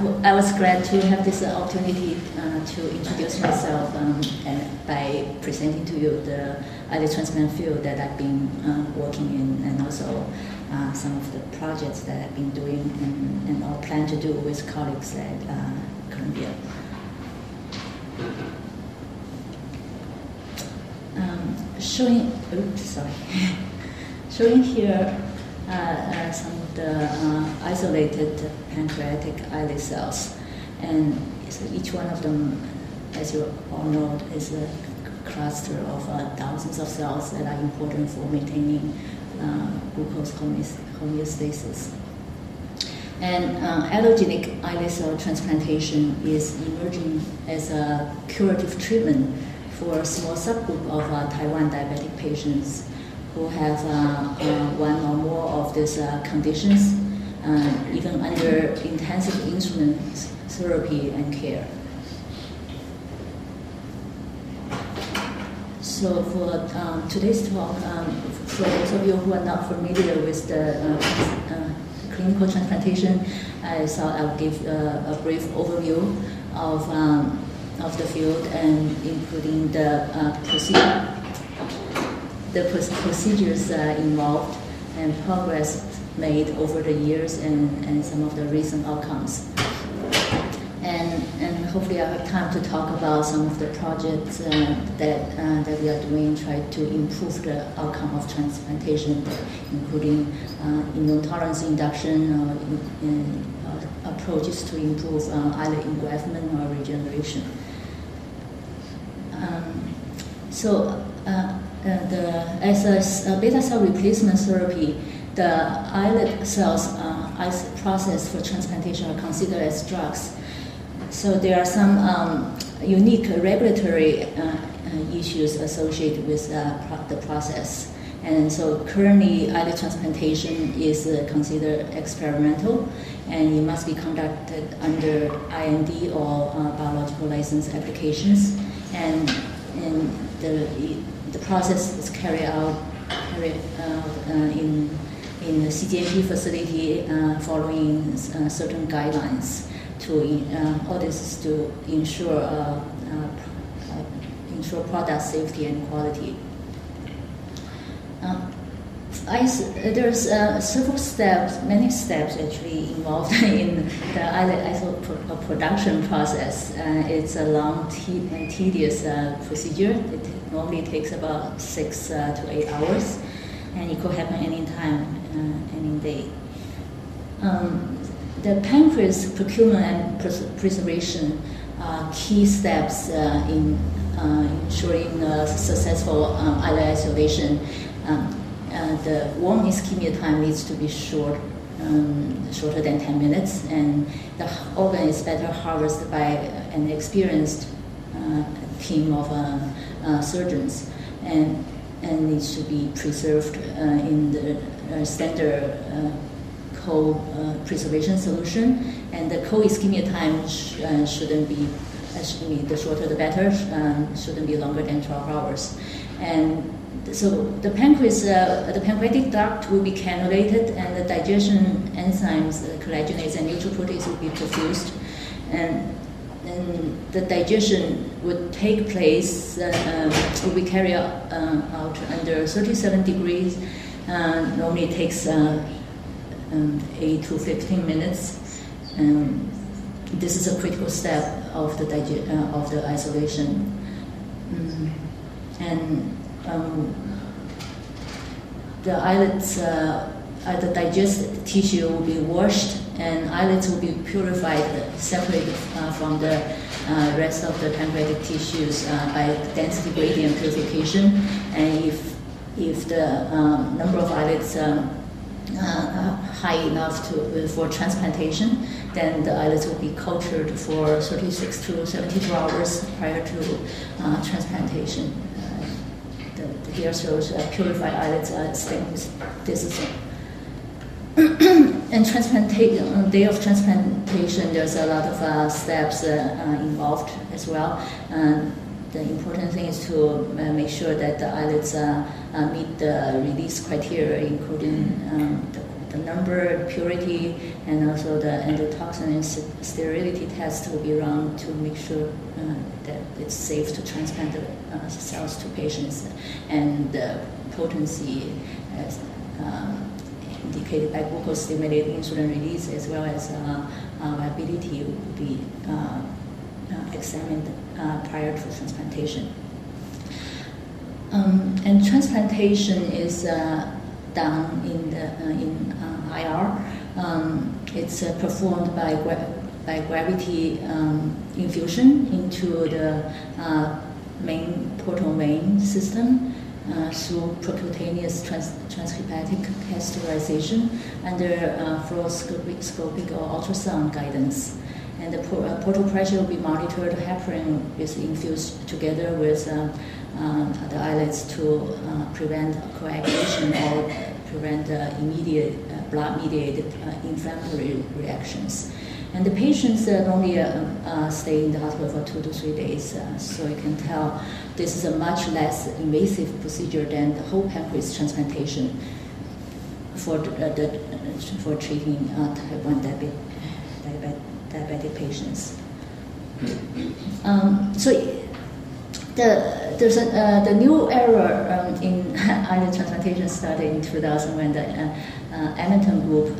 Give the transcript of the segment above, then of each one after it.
I was glad to have this opportunity uh, to introduce myself um, by presenting to you the islet transplant field that I've been uh, working in and also uh, some of the projects that I've been doing and, and all plan to do with colleagues at uh, Columbia. Um, showing, oops, sorry, showing here uh, uh, some of the uh, isolated pancreatic islet cells, and so each one of them, as you all know, is a cluster of thousands of cells that are important for maintaining glucose homeostasis. And uh, allogenic islet cell transplantation is emerging as a curative treatment for a small subgroup of uh, Taiwan diabetic patients who have uh, uh, one or more of these uh, conditions, even under intensive instrument therapy and care. So for um, today's talk, um, for those of you who are not familiar with the uh, uh, clinical transplantation, I thought I'll give uh, a brief overview of um, of the field and including the procedure, the procedures uh, involved and progress made over the years and, and some of the recent outcomes. And, and hopefully I'll have time to talk about some of the projects uh, that, uh, that we are doing, try to improve the outcome of transplantation, including uh, immune tolerance induction or in, uh, approaches to improve uh, either engraftment or regeneration. Um, so the, as a, a, beta cell replacement therapy, the islet cells uh, processed for transplantation are considered as drugs. So there are some um, unique regulatory uh, uh, issues associated with uh, the process. And so currently, islet transplantation is uh, considered experimental, and it must be conducted under IND or uh, biological license applications and, and the, the process is carried out, carried out uh, in, in the CGMP facility uh, following uh, certain guidelines to all this is to ensure ensure product safety and quality. I, there's uh, several steps, many steps actually involved in the islet production process. Uh, it's a long, te- and tedious uh, procedure. It normally takes about six uh, to eight hours, and it could happen anytime, uh, any day. Um, the pancreas procurement and pres- preservation are key steps uh, in ensuring successful um, islet isolation. Um, uh, the warm ischemia time needs to be short, um, shorter than 10 minutes, and the organ is better harvested by an experienced uh, team of uh, uh surgeons, and and needs to be preserved uh, in the uh, standard cold preservation solution, and the cold ischemia time sh- shouldn't be. Be the shorter the better. Um, shouldn't be longer than 12 hours, and so the pancreas, uh, the pancreatic duct will be cannulated, and the digestion enzymes, the collagenase and neutroprotease, will be perfused, and and the digestion would take place, uh, um, will be carried out, uh, out under 37 degrees. Uh, normally it takes uh, um, 8 to 15 minutes. Um, this is a critical step of the, uh, of the isolation. Mm. And um, the islets, uh, uh, the digested tissue will be washed and islets will be purified, separated uh, from the uh, rest of the pancreatic tissues uh, by density gradient purification. And if, if the um, number of islets um, uh, high enough to, for transplantation, then the islets will be cultured for 36 to 72 hours prior to transplantation here shows uh, purified islets stainless. This is and transplantation, on day of transplantation, there's a lot of uh, steps uh, uh, involved as well. Um, the important thing is to uh, make sure that the islets meet the release criteria, including um, the the number, purity, and also the endotoxin and sterility test will be run to make sure uh, that it's safe to transplant the uh, cells to patients, and the potency as um, indicated by glucose-stimulated insulin release as well as uh, uh, viability will be uh, examined prior to transplantation. Um, and transplantation is done in the in IR. Um, it's performed by by gravity um, infusion into the uh, main portal vein system uh, through percutaneous trans- transhepatic catheterization under uh, fluoroscopic or ultrasound guidance. And the uh, portal pressure will be monitored. Heparin is infused together with uh, uh, the islets to uh, prevent coagulation or prevent immediate blood-mediated inflammatory reactions. And the patients uh, normally uh, uh, stay in the hospital for two to three days, uh, so you can tell this is a much less invasive procedure than the whole pancreas transplantation for, the, for treating type 1 diabetic, diabetic, patients. Um, so the, there's a, uh, the new era um, in islet transplantation started in 2000 when the uh, uh, Edmonton group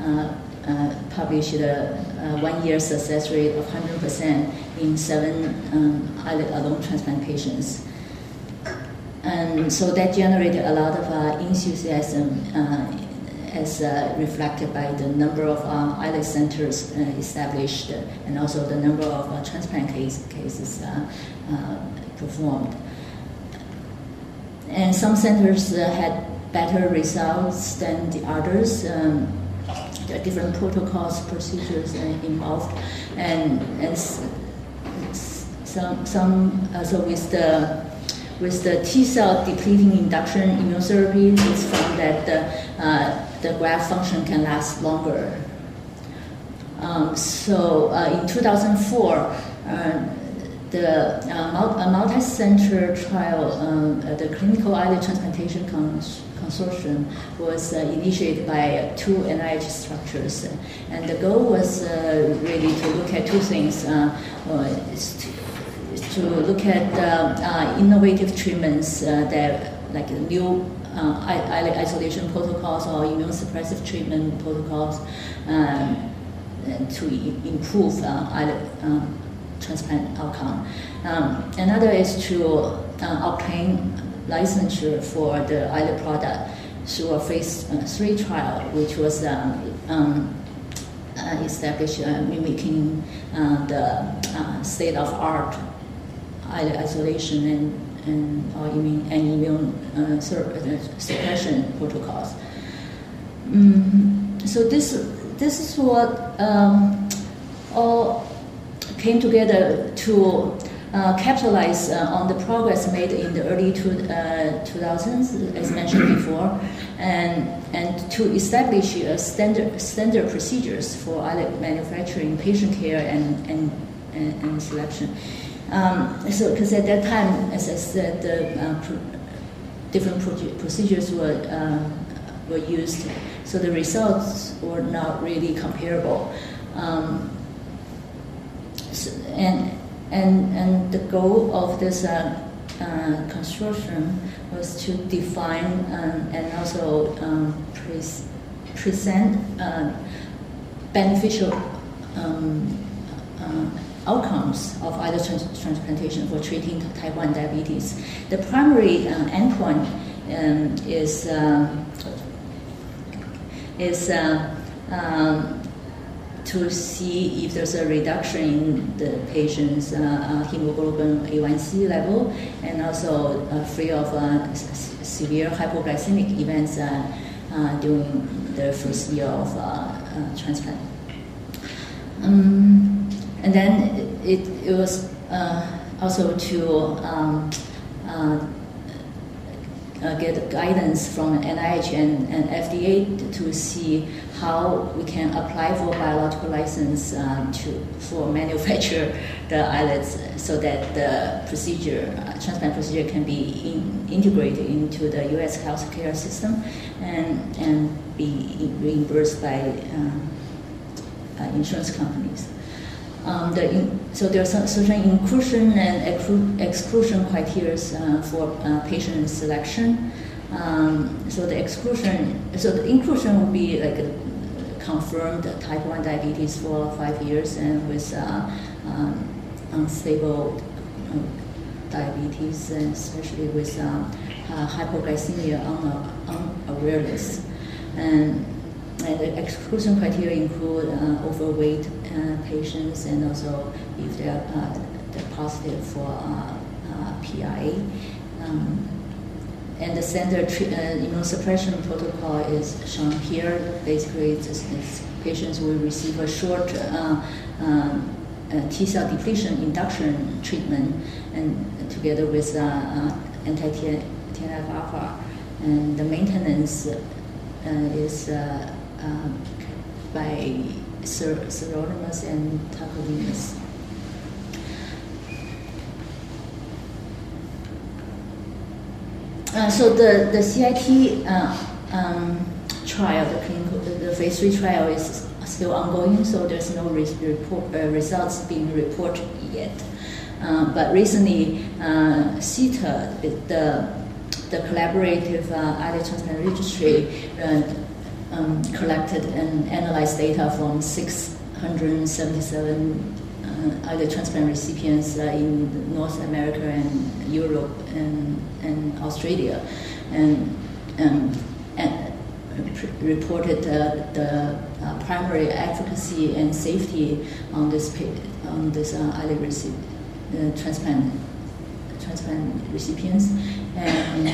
uh, published a, a, one-year success rate of 100% in seven um, islet alone transplant patients. And so that generated a lot of uh, enthusiasm uh, as uh, reflected by the number of uh, islet centers uh, established and also the number of transplant case, cases performed. And some centers had better results than the others. Um, there are different protocols, procedures involved, and, and some, some uh, so with the with the T cell depleting induction immunotherapy, it's found that the, uh, the graft function can last longer. Um, so uh, in 2004, uh, the uh, multi-center trial, um, uh, the clinical islet transplantation cons- consortium was uh, initiated by two NIH structures, and the goal was uh, really to look at two things: uh, to, to, look at uh, innovative treatments that, like new islet isolation protocols or immunosuppressive treatment protocols, um, to improve islet. Um, transplant outcome. Um, another is to uh, obtain licensure for the islet product through a phase uh, three trial, which was um, um, uh, established uh, mimicking uh, the uh, state of art isolation and and, or immune, and immune suppression protocols. Mm, so this this is what um, all came together to uh, capitalize uh, on the progress made in the early two, uh, 2000s, as mentioned before, and, and to establish standard, standard procedures for manufacturing, patient care, and, and, and, and selection. Um, so, because at that time, as I said, the uh, different pro- procedures were, uh, were used, so the results were not really comparable. Um, so, and and, and the goal of this uh, uh, consortium was to define um, and also um, pre- present uh, beneficial um, uh, outcomes of islet trans- transplantation for treating type 1 diabetes. The primary uh, endpoint um, is, um, is uh, um, to see if there's a reduction in the patient's uh, uh, hemoglobin A1C level and also uh, free of uh, severe hypoglycemic events uh, uh, during the first year of transplant. Um, and then it, it was also to um, uh, get guidance from NIH and, and FDA to see how we can apply for biological license uh, to for manufacture the islets so that the procedure, uh, transplant procedure, can be in, integrated into the U.S. healthcare system and and be reimbursed by uh, uh, insurance companies. Um, the in, so there are certain inclusion and exclusion criteria uh, for uh, patient selection. Um, so the exclusion, so the inclusion would be like a confirmed type 1 diabetes for five years and with uh, um, unstable diabetes, and especially with um, uh, hypoglycemia unawareness. And and the exclusion criteria include uh, overweight uh, patients and also if they're, uh, they're positive for uh, uh, PIA. Um, and the standard uh, immunosuppression protocol is shown here. Basically, it's, it's patients will receive a short um, T cell depletion induction treatment, and together with anti-TNF alpha, and the maintenance is um, by Sirolimus and Tacrolimus. Uh, so the, the CIT uh, um, trial, the clinical, the, phase three trial is still ongoing, so there's no re- report, uh, results being reported yet. Uh, but recently, uh, CITA, the, the collaborative uh, islet transplant registry, uh, um, collected and analyzed data from 677 uh, islet transplant recipients uh, in North America and Europe and, and Australia, and, um, and reported uh, the primary efficacy and safety on this on this uh, islet reci- uh, transplant transplant recipients, and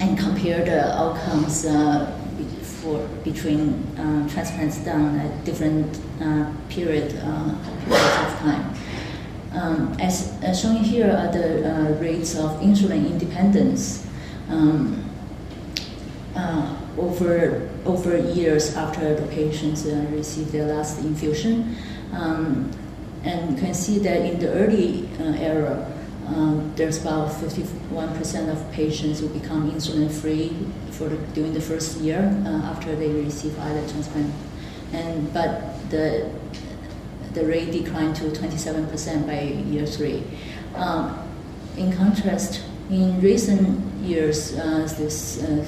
and compare the outcomes uh, for between uh, transplants done at different uh, period uh, periods of time. Um, as, as, shown here are the uh, rates of insulin independence um, uh, over over years after the patients uh, receive their last infusion, um, and you can see that in the early era um, there's about 51% of patients who become insulin free for the, during the first year uh, after they receive islet transplant, and but the the rate declined to 27% by year three. Um, in contrast, in recent years, uh, this uh,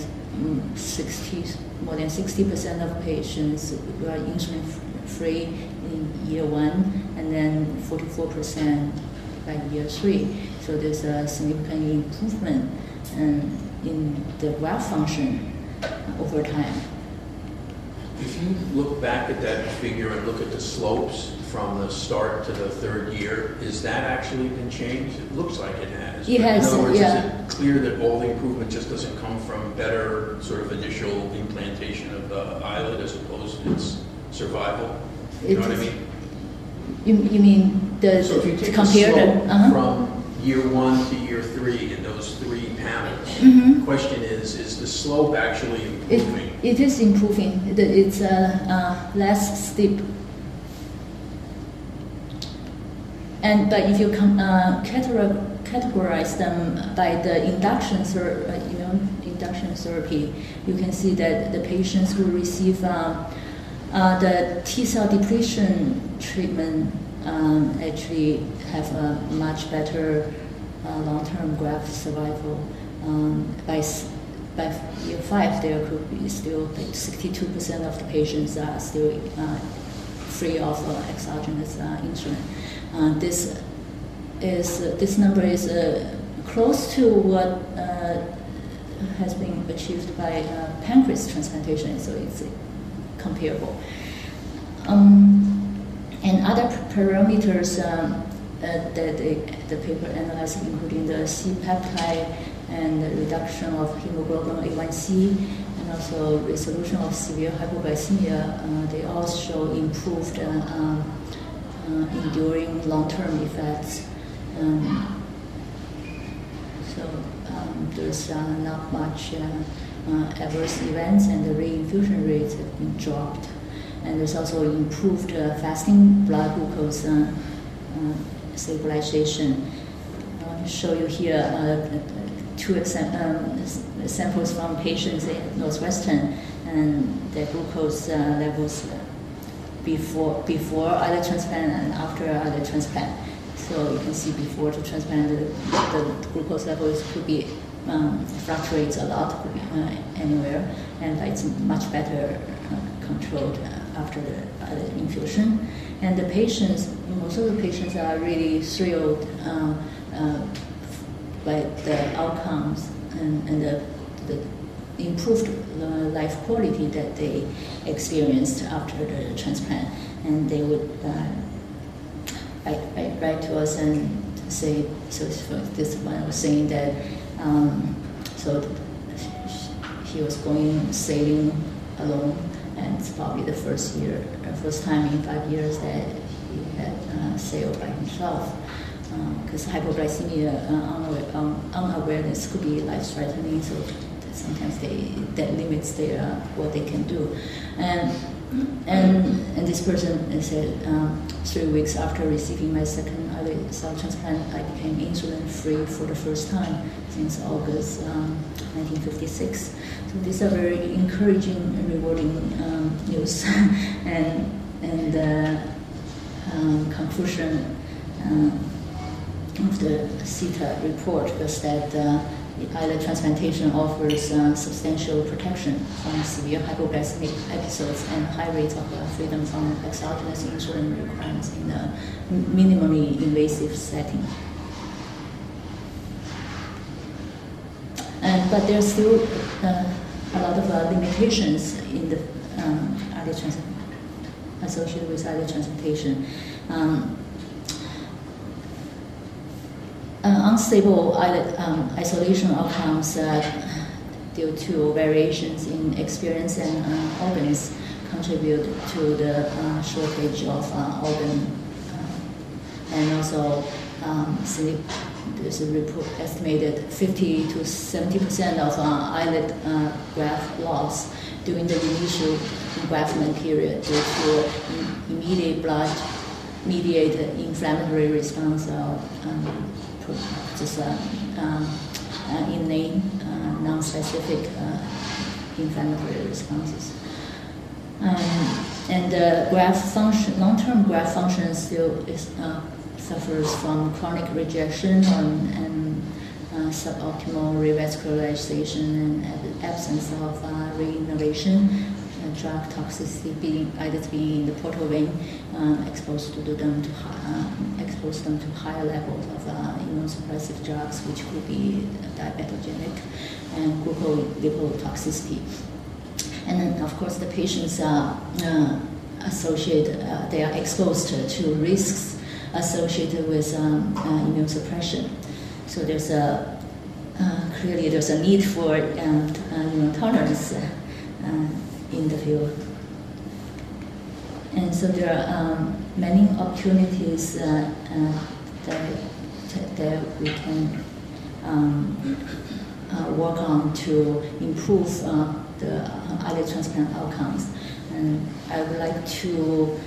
60 more than 60% of patients were insulin free in year one, and then 44% by year three. So there's a significant improvement um, in the graft function over time. If you look back at that figure and look at the slopes from the start to the third year, is that actually been changed? It looks like it has. It has, In other words, yeah. is it clear that all the improvement just doesn't come from better sort of initial implantation of the islet as opposed to its survival? You know what I mean? You, you mean the So if you take compare the slope the uh-huh. from year one to year three in those three panels, Mhm. the question is, is the slope actually It, improving? it is improving. It- It's uh, uh, less steep. And but if you com- uh, categorize, categorize them by the induction, ther- uh, you know, induction therapy, you can see that the patients who receive um, uh, the T cell depletion treatment um, actually have a much better uh, long-term graft survival. Um, by by year five, there could be still like 62% of the patients are still uh, free of uh, exogenous uh, insulin. Uh, this is this number is close to what has been achieved by pancreas transplantation, so it's comparable. Um, and other parameters um, that the, the paper analyzed, including the C peptide and the reduction of hemoglobin A1C, and also resolution of severe hypoglycemia, uh, they all show improved uh, um, uh, enduring long-term effects. Um, so um, there's uh, not much uh, Uh, adverse events and the reinfusion rates have been dropped. And there's also improved uh, fasting blood glucose uh, uh, stabilization. I want to show you here two um, samples from patients in Northwestern and their glucose levels before before other transplant and after other transplant. So you can see before the transplant, the, the glucose levels could be um, fluctuates a lot, uh, anywhere, and it's much better uh, controlled after the infusion. And the patients, most of the patients are really thrilled uh, by the outcomes and, and the, the improved life quality that they experienced after the transplant. And they would uh, write, to us and say, so this one I was saying that, um, so he was going sailing alone, and it's probably the first year, first time in five years that he had uh, sailed by himself because um, hypoglycemia uh, um, unawareness could be life-threatening. So sometimes they that limits their uh, what they can do, and and and this person said um, three weeks after receiving my second islet cell transplant, I became insulin free for the first time since August um, 1956. So these are very encouraging and rewarding um, news, and and the um, conclusion. Uh, of the CETA report was that uh, islet transplantation offers uh, substantial protection from severe hypoglycemic episodes and high rates of uh, freedom from exogenous insulin requirements in a minimally invasive setting. And, but there's still uh, a lot of uh, limitations in the um, islet associated with islet transplantation. Um, unstable um, isolation outcomes uh, due to variations in experience and uh, organs contribute to the uh, shortage of uh, organ uh, and also um, there's a estimated 50 to 70 percent of islet graft loss during the initial engraftment period due to immediate blood mediated inflammatory response of um, just uh, um, uh, innate, uh, non-specific inflammatory responses. Um, and the function, long-term graft function still is, suffers from chronic rejection and, and suboptimal revascularization and absence of uh, drug toxicity being either being in the portal vein, um, exposed to them to uh, expose them to higher levels of uh, immunosuppressive drugs, which could be diabetogenic, and glucolipotoxicity. And then, of course, the patients are uh, associated, uh, they are exposed to risks associated with um, uh, immunosuppression. So there's a uh, clearly there's a need for um, uh, tolerance in the field. And so there are um, many opportunities uh, uh, that, that we can um, uh, work on to improve uh, the islet transplant outcomes. And I would like to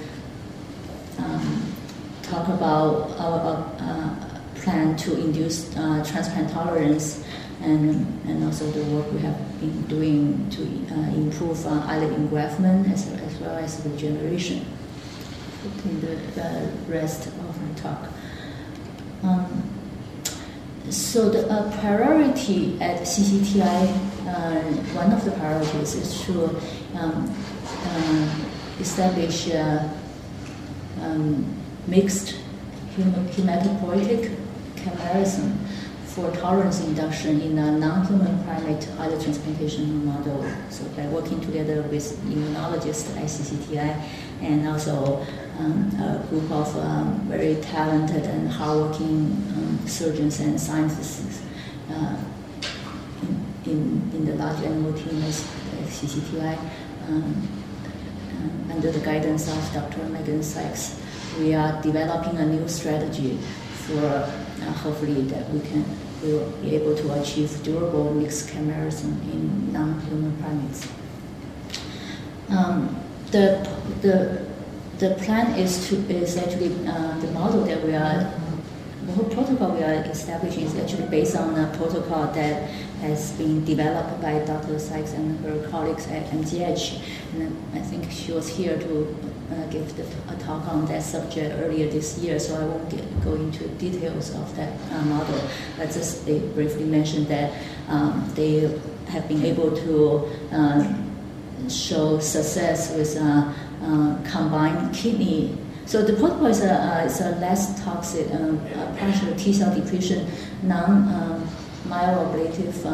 um, talk about our uh, plan to induce uh, transplant tolerance and, and also the work we have been doing to uh, improve uh, islet engraftment as, as well as regeneration in the, the rest of my talk. Um, so the uh, priority at CCTI, uh, one of the priorities is to um, uh, establish um, mixed hematopoietic chimerism for tolerance induction in a non-human primate islet transplantation model. So by working together with immunologists at ICCTI and also um, a group of um, very talented and hardworking um, surgeons and scientists uh, in, in, the large animal team at CCTI under the guidance of Dr. Megan Sykes, we are developing a new strategy for hopefully that we can we will be able to achieve durable mixed chimerism in non-human primates. Um, the, the, the plan is to is actually uh, the model that we are the whole protocol we are establishing is actually based on a protocol that has been developed by Dr. Sykes and her colleagues at MGH. And I think she was here to uh, give the, a talk on that subject earlier this year, so I won't get, go into details of that uh, model. I just they briefly mentioned that um, they have been able to uh, show success with uh, uh, combined kidney so the protocol is a, uh, is a less toxic, um, partial T cell depletion, non um, myeloablative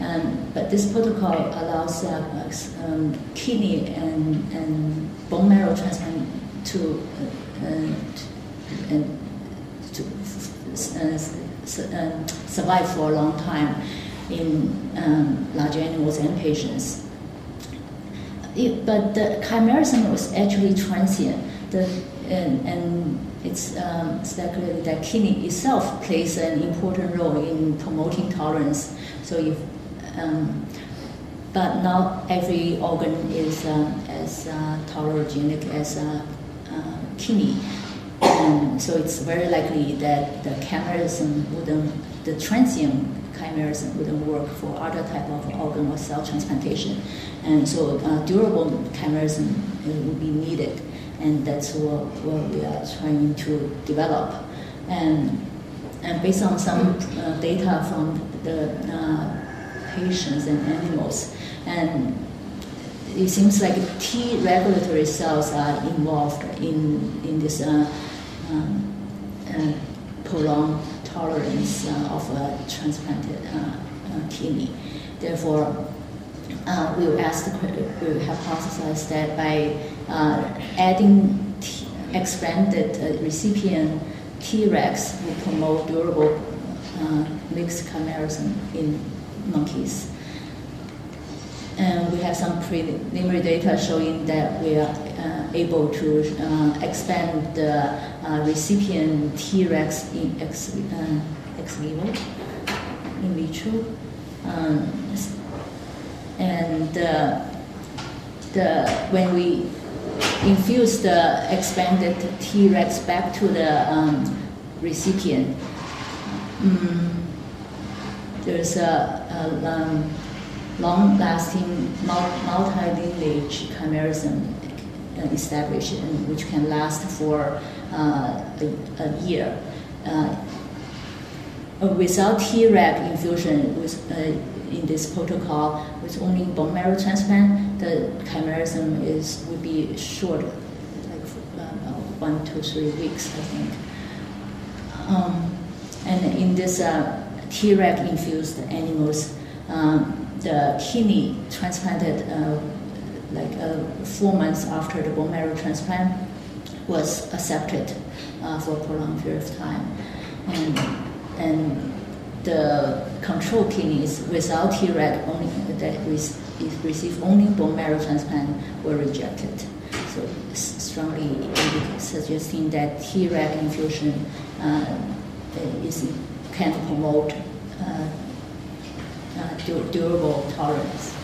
um. But this protocol allows uh, um, kidney and, and bone marrow transplant to, uh, to, to uh, uh, survive for a long time in um, large animals and patients. It, but the chimerism was actually transient. The, and, and it's um, speculated that kidney itself plays an important role in promoting tolerance. So if, um, but not every organ is um, as uh, tolerogenic as uh, uh, kidney. And so it's very likely that the chimerism wouldn't, the transient chimerism wouldn't work for other type of organ or cell transplantation. And so uh, durable chimerism would be needed and that's what, what we are trying to develop. And, and based on some uh, data from the patients and animals, and it seems like T regulatory cells are involved in, in this uh, um, uh, prolonged tolerance uh, of a transplanted uh, kidney. Therefore, uh, we asked, we hypothesized that by uh, adding t- expanded uh, recipient Tregs will promote durable uh, mixed chimerism in monkeys. And we have some preliminary data showing that we are uh, able to uh, expand the uh, recipient Tregs in ex, ex vivo, in vitro. Um, and the when we infuse the expanded T-Rex back to the um, recipient. Um, there's a um, long-lasting multi-lineage chimerism established, which can last for uh, a, a, year. Uh, without Treg infusion, with, uh, in this protocol with only bone marrow transplant, the chimerism is would be short, like uh, one to three weeks, I think. Um, and in this uh, Treg infused animals, um, the kidney transplanted uh, like uh, four months after the bone marrow transplant was accepted uh, for a prolonged period of time. And, and the control kidneys without Treg only that receive only bone marrow transplant were rejected. So strongly suggesting that Treg infusion uh, is can promote uh, uh, durable tolerance.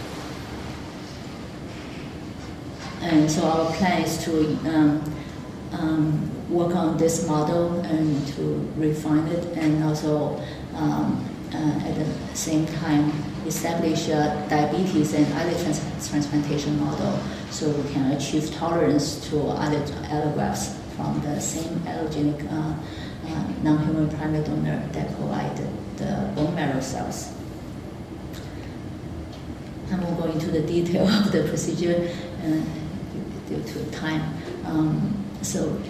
And so our plan is to um, um, work on this model and to refine it and also um, uh, at the same time establish a diabetes and islet trans- transplantation model so we can achieve tolerance to other allografts from the same allogenic uh, non-human primate donor that provide the bone marrow cells. I won't go into the detail of the procedure uh, due to time. Um, so,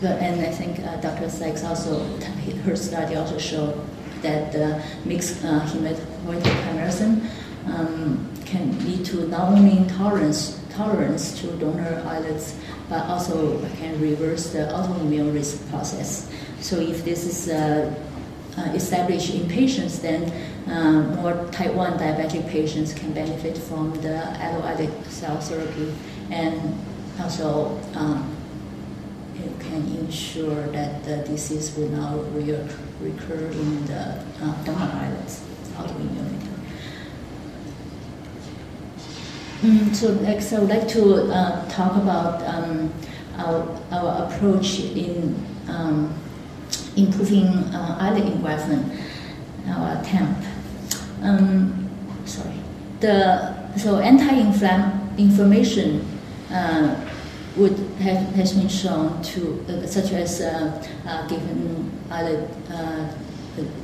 but, and I think uh, Dr. Sykes also, her study also showed that the mixed uh, hematopoietic chimerism um, can lead to not only tolerance tolerance to donor islets, but also can reverse the autoimmune risk process. So if this is uh, uh, established in patients, then uh, more type 1 diabetic patients can benefit from the alloidic cell therapy and also um, it can ensure that the disease will not recur in the uh, donor islets, autoimmunity. Mm, so next, I would like to uh, talk about um, our, our approach in um, improving uh, islet engraftment, our attempt. Um, sorry. The, so anti-inflammation uh, would have, has been shown to, uh, such as uh, uh, given islet uh,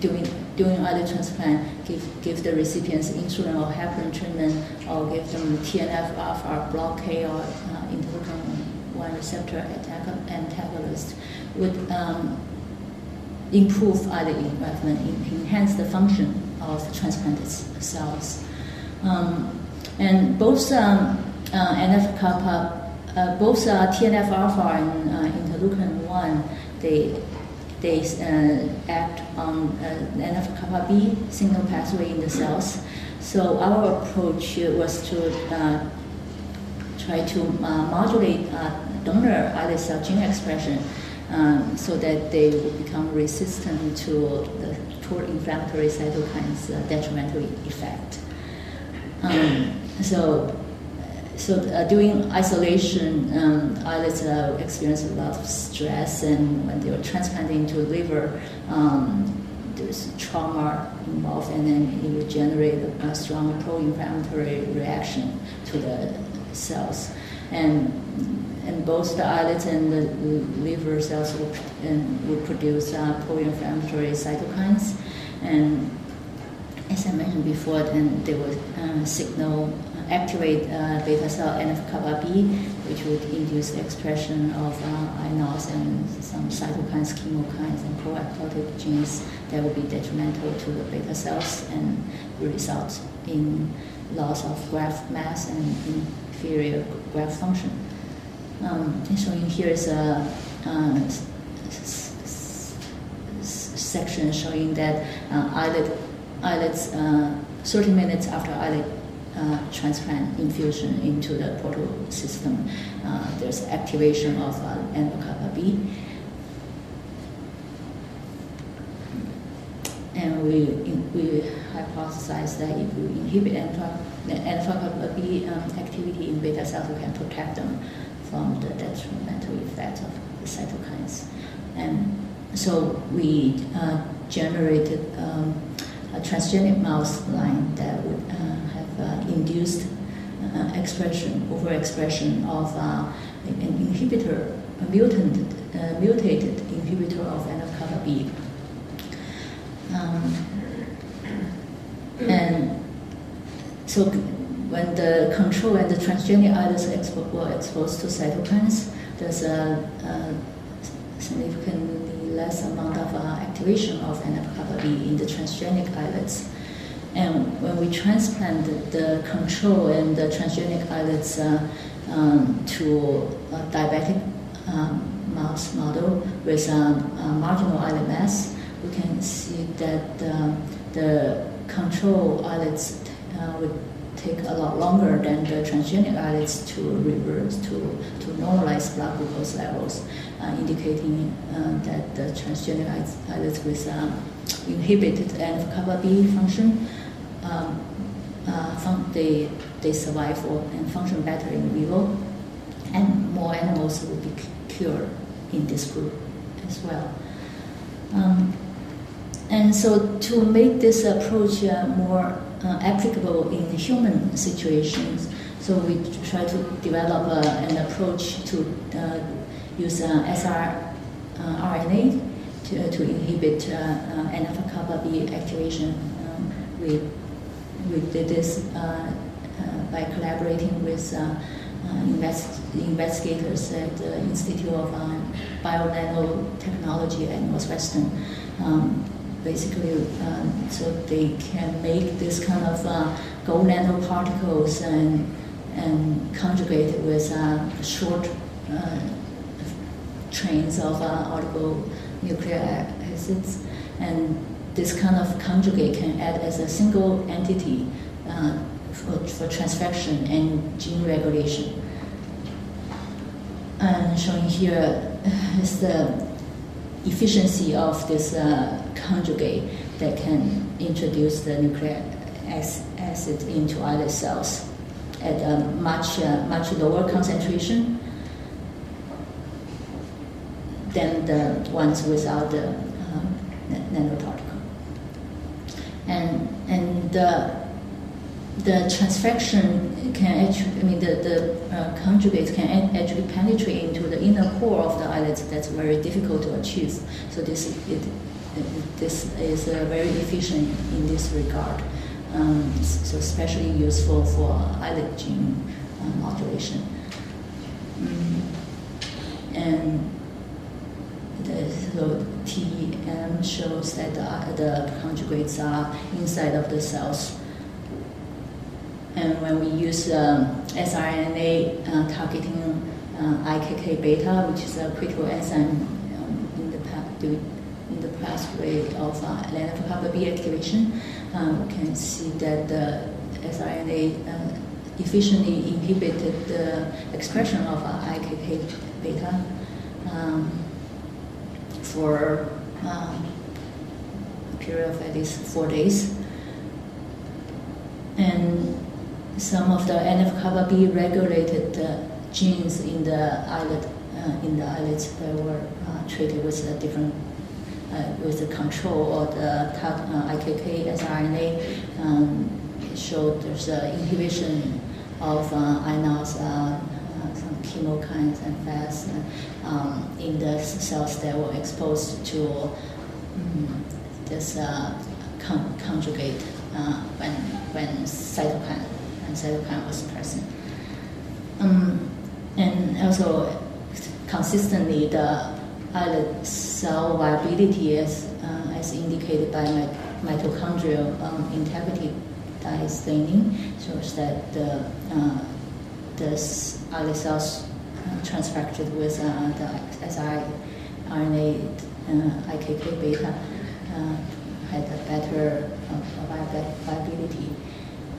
during during islet transplant, give give the recipients insulin or heparin treatment, or give them TNF alpha blockade or uh, interleukin one receptor antagonist would um, improve islet engraftment, enhance the function of transplanted cells. Um, and both um, uh, NF kappa uh, both uh, TNF alpha and uh, interleukin 1, they, they act on NF kappa B signal pathway in the cells. So our approach was to try to modulate donor islet cell gene expression um, so that they will become resistant to the pro-inflammatory cytokines' uh, detrimental effect. Um, so so uh, during isolation, um, islets uh, experience a lot of stress, and when they were transplanted into the liver, um, there's trauma involved, and then it will generate a, strong pro-inflammatory reaction to the cells, and and both the islets and the liver cells will, will produce uh, pro-inflammatory cytokines, and as I mentioned before, then they will uh, signal activate uh, beta cell NF-kappa B, which would induce expression of uh, INOS and some cytokines, chemokines, and pro-apoptotic genes that would be detrimental to the beta cells and result in loss of graft mass and inferior graft function. Um, showing here is a uh, section showing that uh, islet, uh, 30 minutes after islet uh, transplant infusion into the portal system. Uh, there's activation of uh, NF-kappa B. And we, we hypothesize that if we inhibit NF-kappa B um, activity in beta cells, we can protect them from the detrimental effect of the cytokines. And so we uh, generated um, a transgenic mouse line that would uh, uh, induced uh, expression, overexpression of uh, an inhibitor, a mutant, mutated inhibitor of NF-kappa B. Um, and so the control and the transgenic islets expo- were exposed to cytokines, there's a, a significantly less amount of uh, activation of NF-kappa B in the transgenic islets. And when we transplanted the control and the transgenic islets uh, um, to a diabetic um, mouse model with um, marginal islet mass, we can see that um, the control islets uh, would take a lot longer than the transgenic islets to reverse to, to normalize blood glucose levels, uh, indicating uh, that the transgenic islets with um, inhibited NF-kappa B function um, uh, fun- they, they survive and function better in vivo, and more animals will be cured in this group as well. Um, and so, to make this approach uh, more uh, applicable in human situations, so we try to develop uh, an approach to uh, use uh, SR RNA to, to inhibit uh, NF-kappa B activation um, with we did this uh, uh, by collaborating with uh, invest investigators at the Institute of Bionanotechnology at Northwestern. Um, basically, um, so they can make this kind of gold nanoparticles and and conjugate it with short trains of uh, oligonuclear acids and this kind of conjugate can act as a single entity uh, for, for transfection and gene regulation. And showing here is the efficiency of this uh, conjugate that can introduce the nucleic acid into other cells at a much uh, much lower concentration than the ones without the uh, nanoparticle. And and the the transfection can actually, I mean, the, the uh, conjugates can actually penetrate into the inner core of the islet. That's very difficult to achieve. So this it, this is uh, very efficient in this regard. Um, so especially useful for islet gene modulation. Mm. And the, so TEM shows that the, the conjugates are inside of the cells and when we use um, siRNA uh, targeting uh, IKK beta, which is a critical enzyme um, in the the pathway of uh, NF-kappa B activation, um, we can see that the siRNA uh, efficiently inhibited the expression of uh, IKK beta um, for um, a period of at least four days. And some of the NF-kappa B regulated uh, genes in the islet uh, in the islets that were uh, treated with a different with the control or the IKK siRNA um, showed there's an inhibition of uh, INOS, some chemokines and FAS um, in the cells that were exposed to um, this con- conjugate when when cytokine and cytokine was present. Um, and also, consistently, the islet cell viability, as, uh, as indicated by my mitochondrial um, integrity dye staining, shows that the, uh, the islet cells uh, transfected with uh, the siRNA uh, IKK beta uh, had a better uh, viability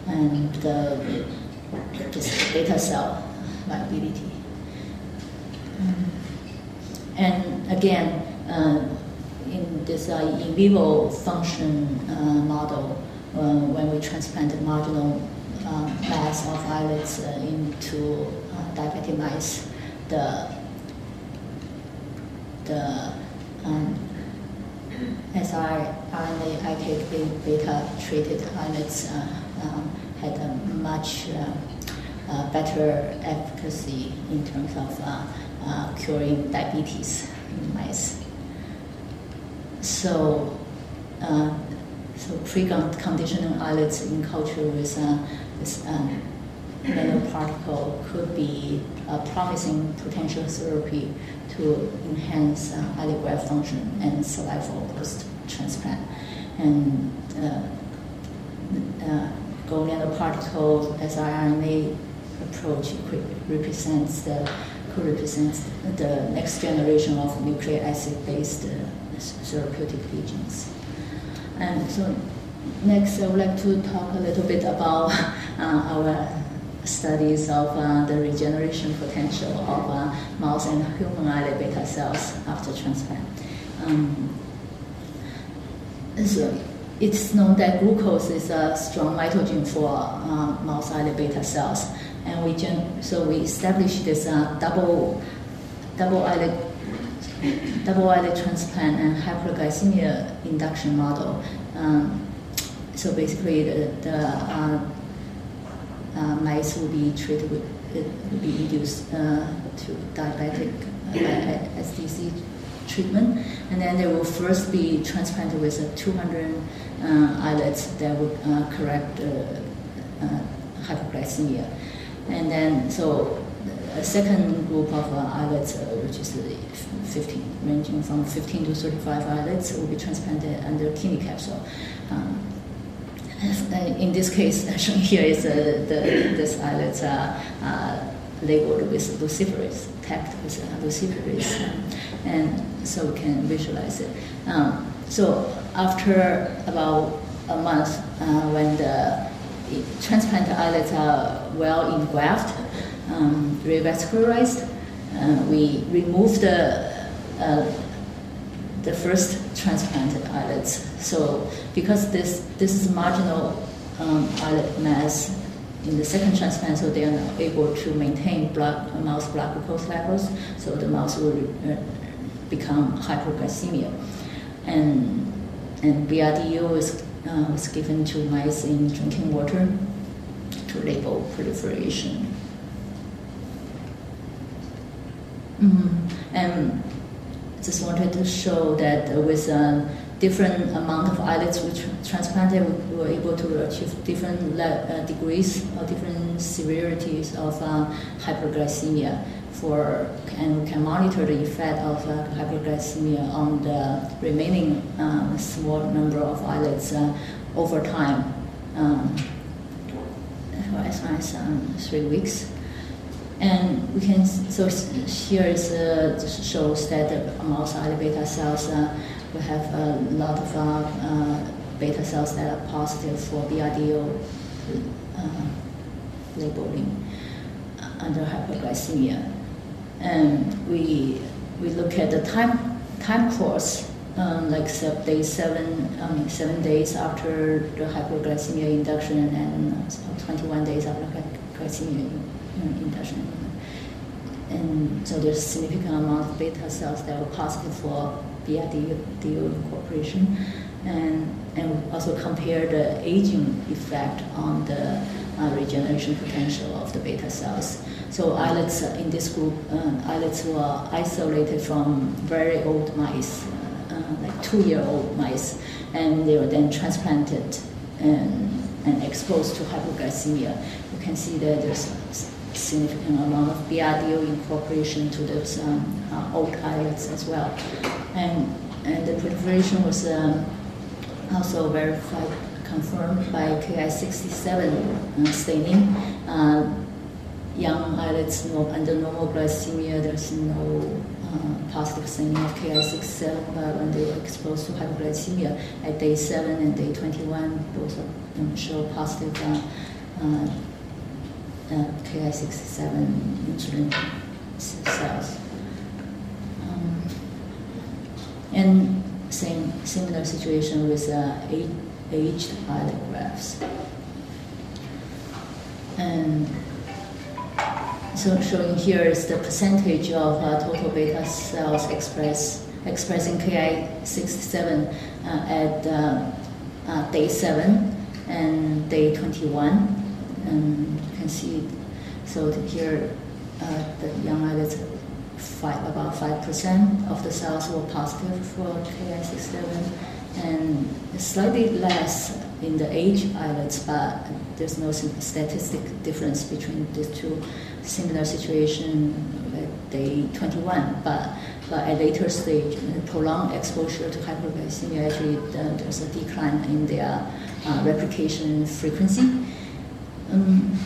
and the just beta cell viability. And again, uh, in this uh, in vivo function uh, model, uh, when we transplanted marginal uh, mass of islets into diabetic mice, the the um, siRNA beta treated islets um, had a much uh, uh, better efficacy in terms of uh, curing diabetes in mice. So, so preconditioning islets in culture with this um, nanoparticle could be a promising potential therapy to enhance uh, function and survival post-transplant. And uh, uh, gold nanoparticle siRNA approach represents the could represent the next generation of nucleic acid-based uh, therapeutic agents. And so next, I would like to talk a little bit about uh, our studies of uh, the regeneration potential of uh, mouse and human islet beta cells after transplant. Um, so it's known that glucose is a strong mitogen for uh, mouse islet beta cells, and we gen- so we established this uh, double double islet double islet transplant and hyperglycemia induction model. Um, so basically, the, the uh, uh mice will be treated with will be induced uh, to diabetic uh, SDC treatment, and then they will first be transplanted with a 200 uh, islets that would correct hypoglycemia. And then, so a second group of islets, which is 15, ranging from 15 to 35 islets, will be transplanted under kidney capsule. Um, in this case, shown here is uh, the this islet uh, uh, labeled with luciferase, tagged with luciferase, and so we can visualize it. Um, so after about a month, uh, when the transplant islets are well engrafted, um, revascularized, uh, we remove the uh, the first transplanted islets. So because this this is marginal um, islet mass in the second transplant, so they are not able to maintain blood mouse blood glucose levels. So the mouse will uh, become hypoglycemia, and and BRDO is uh, was given to mice in drinking water to label proliferation. Mm-hmm. And just wanted to show that with a different amount of islets we transplanted, we were able to achieve different uh, degrees or different severities of uh, hyperglycemia. For and we can monitor the effect of uh, hyperglycemia on the remaining um, small number of islets uh, over time, um, as long as um, three weeks. And we can, so here is, uh, shows that the mouse beta cells uh, will have a lot of uh, uh beta cells that are positive for BRDO uh, labeling under hyperglycemia. And we, we look at the time, time course, um, like day seven, I mean, seven days after the hyperglycemia induction and 21 days after glycemia induction. And so there's a significant amount of beta cells that were positive for BRDO incorporation. And, and also compare the aging effect on the uh, regeneration potential of the beta cells. So islets in this group, uh, islets were isolated from very old mice, uh, two-year-old mice, and they were then transplanted and, and exposed to hypoglycemia. You can see that there's a significant amount of BRDO incorporation to those um, uh, old islets as well. And, and the proliferation was um, also verified, confirmed by Ki67 uh, staining. Uh, young islets no, under normal glycemia, there's no uh, positive staining of Ki67, but when they were exposed to hypoglycemia at day 7 and day 21, both of them show positive uh, uh, uh, Ki67 insulin cells. Um, and same similar situation with uh, aged islet grafts. And so showing here is the percentage of uh, total beta cells express, expressing Ki67 uh, at uh, uh, day 7 and day 21 and you can see, so here uh, the young islets, five, about 5% of the cells were positive for Ki67 and slightly less in the age islets, but there's no statistic difference between the two. Similar situation at day 21, but, but at later stage, prolonged exposure to hyperglycemia, actually uh, there's a decline in their uh, replication frequency. Um,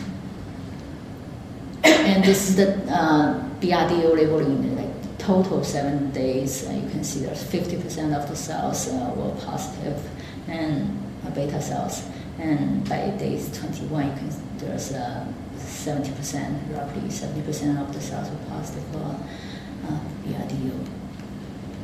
and this is the uh, BRDO labeling, like total seven days. You can see there's 50% of the cells uh, were positive and uh, beta cells. And by day 21, you can, there's 70%, roughly 70% of the cells were positive for uh, BRDO.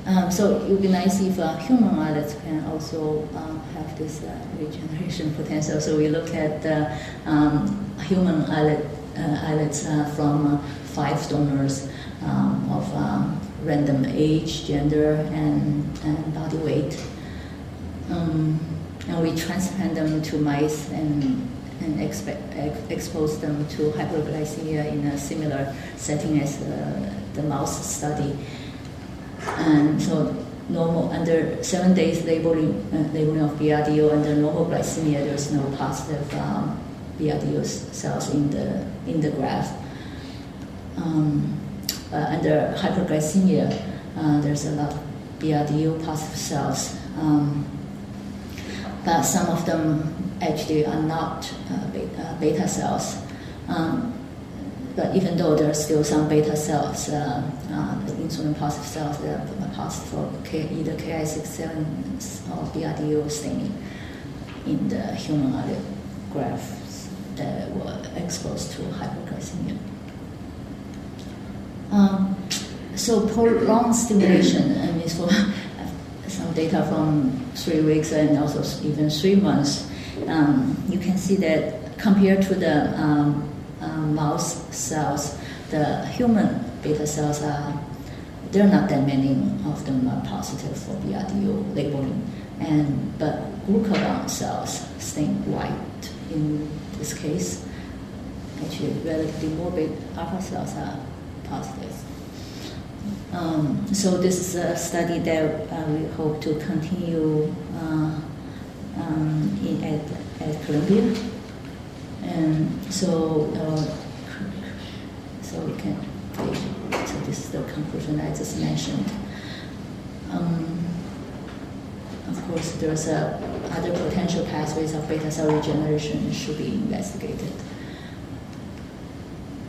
Um, so it would be nice if uh, human islets can also um, have this uh, regeneration potential. So we look at uh, um, human islet, uh, islets uh, from uh, five donors um, of um, random age, gender, and, and body weight. And we transplant them to mice and, and expose them to hyperglycemia in a similar setting as the mouse study. And so normal under seven days labeling, uh, labeling of BRDO under normal glycemia, there's no positive um, BRDO cells in the in the graph. Um, uh, under hyperglycemia, uh, there's a lot of BRDO positive cells, um, but some of them actually are not uh, beta, uh, cells. Um, but even though there are still some beta cells, uh, insulin positive cells that are positive for either Ki67 or BRDO staining in the human grafts that were exposed to hypoglycemia. Um, so prolonged stimulation, I mean, for some data from three weeks and also even three months, um, you can see that compared to the um, uh, mouse cells, the human beta cells are there are not that many of them are positive for BRDO labeling, and but glucagon cells stain white in this case. Actually, relatively morbid alpha cells are positive. Um, so this is a study that uh, we hope to continue uh, um, in, at, at Columbia. And so, uh, so we can, so this is the conclusion I just mentioned. Um, of course, there's a, other potential pathways of beta cell regeneration should be investigated.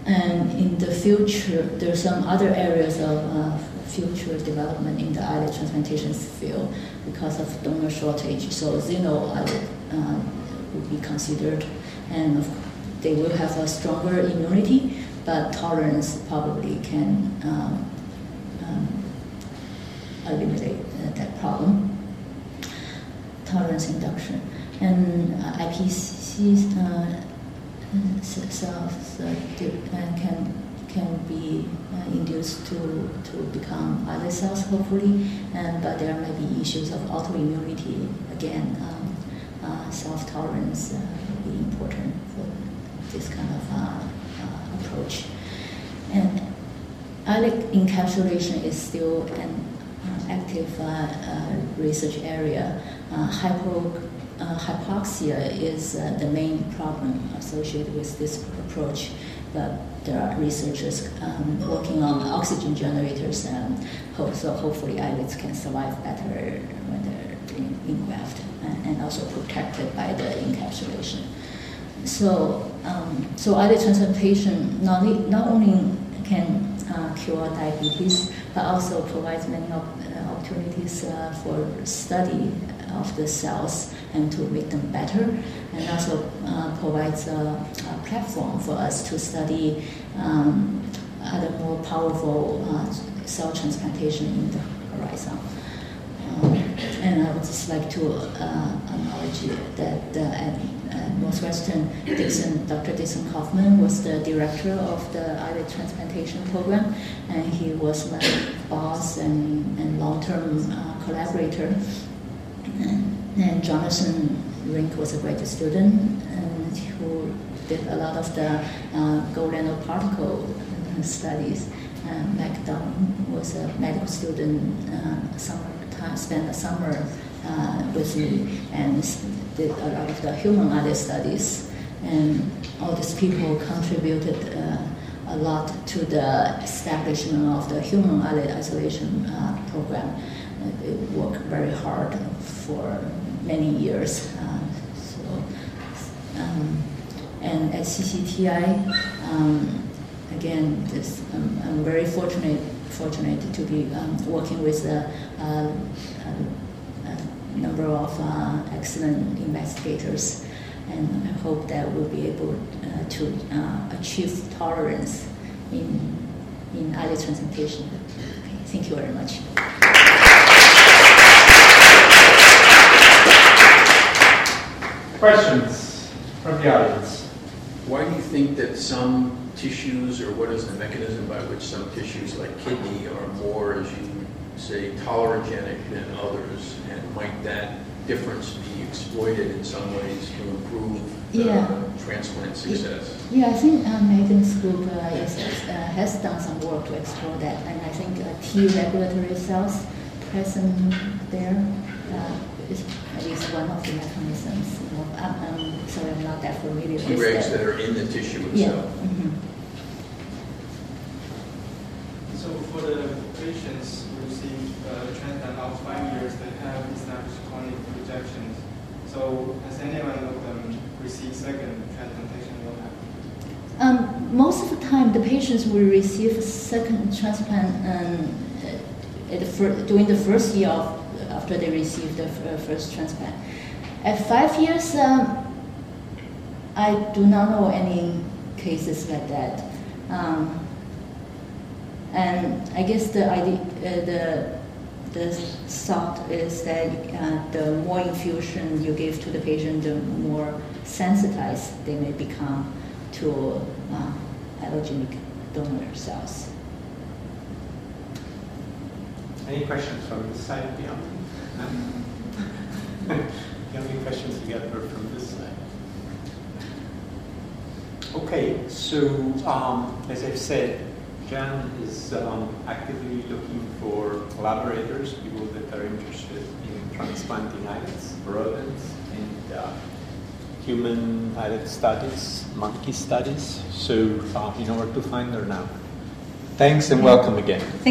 And in the future, there are some other areas of uh, future development in the islet transplantation field because of donor shortage. So xeno uh, would be considered, and they will have a stronger immunity, but tolerance probably can um, um, eliminate uh, that problem. Tolerance induction and uh, IPCC uh, cells uh, can can be uh, induced to, to become islet cells, hopefully, and, but there may be issues of autoimmunity. Again, um, uh, self-tolerance uh, will be important for this kind of uh, uh, approach. And islet encapsulation is still an active research area. hypo uh, hypoxia is uh, the main problem associated with this approach, but there are researchers um, working on oxygen generators, and hope, so hopefully islets can survive better when they're in, engraft and, and also protected by the encapsulation. So, um, so islet transplantation not, not only can uh, cure diabetes, but also provides many op- uh, opportunities uh, for study of the cells and to make them better, and also uh, provides a, a, platform for us to study um, other more powerful uh, cell transplantation in the horizon. Um, and I would just like to uh, acknowledge that at, at Northwestern, Dixon, Dr. Dixon Kaufman was the director of the islet transplantation program, and he was my boss and, and long-term uh, collaborator. And, Jonathan Rink was a graduate student and who did a lot of the uh, gold nanoparticle studies. Um, Mac Dunn was a medical student, uh, summer time, spent the summer uh, with me and did a lot of the human islet studies. And all these people contributed uh, a lot to the establishment of the human islet isolation uh, program. They worked very hard for many years. Uh, so, um, and at CCTI, um, again, this, um, I'm very fortunate fortunate to be um, working with a, a, a number of uh, excellent investigators, and I hope that we'll be able uh, to uh, achieve tolerance in in islet transplantation. Okay, thank you very much. Questions from the audience? Why do you think that some tissues, or what is the mechanism by which some tissues like kidney are more, as you say, tolerogenic than others? And might that difference be exploited in some ways to improve yeah. transplant success? Yeah, I think uh, Megan's group uh, is, uh, has done some work to explore that, and I think uh, T regulatory cells present there uh, is at least one of the mechanisms. You know, I'm, I'm sorry, I'm not that familiar T with regs that. that are in the tissue Yeah. itself. mhm. So for the patients who receive uh, the transplant out five years, they have established chronic rejections. So has anyone of them received second transplantation? Um, most of the time, the patients will receive a second transplant um, at the fir- during the first year of, after they receive the first transplant. At five years, um, I do not know any cases like that. Um, And I guess the idea, uh, the the thought is that uh, the more infusion you give to the patient, the more sensitized they may become to uh, allogenic donor cells. Any questions from this side beyond? the only questions were from this side. Okay, so um, as I've said, Jan is um, actively looking for collaborators, people that are interested in transplanting islets, rodents, and uh, human islet studies, monkey studies. So uh, you know where to find her now. Thanks and welcome again. Thank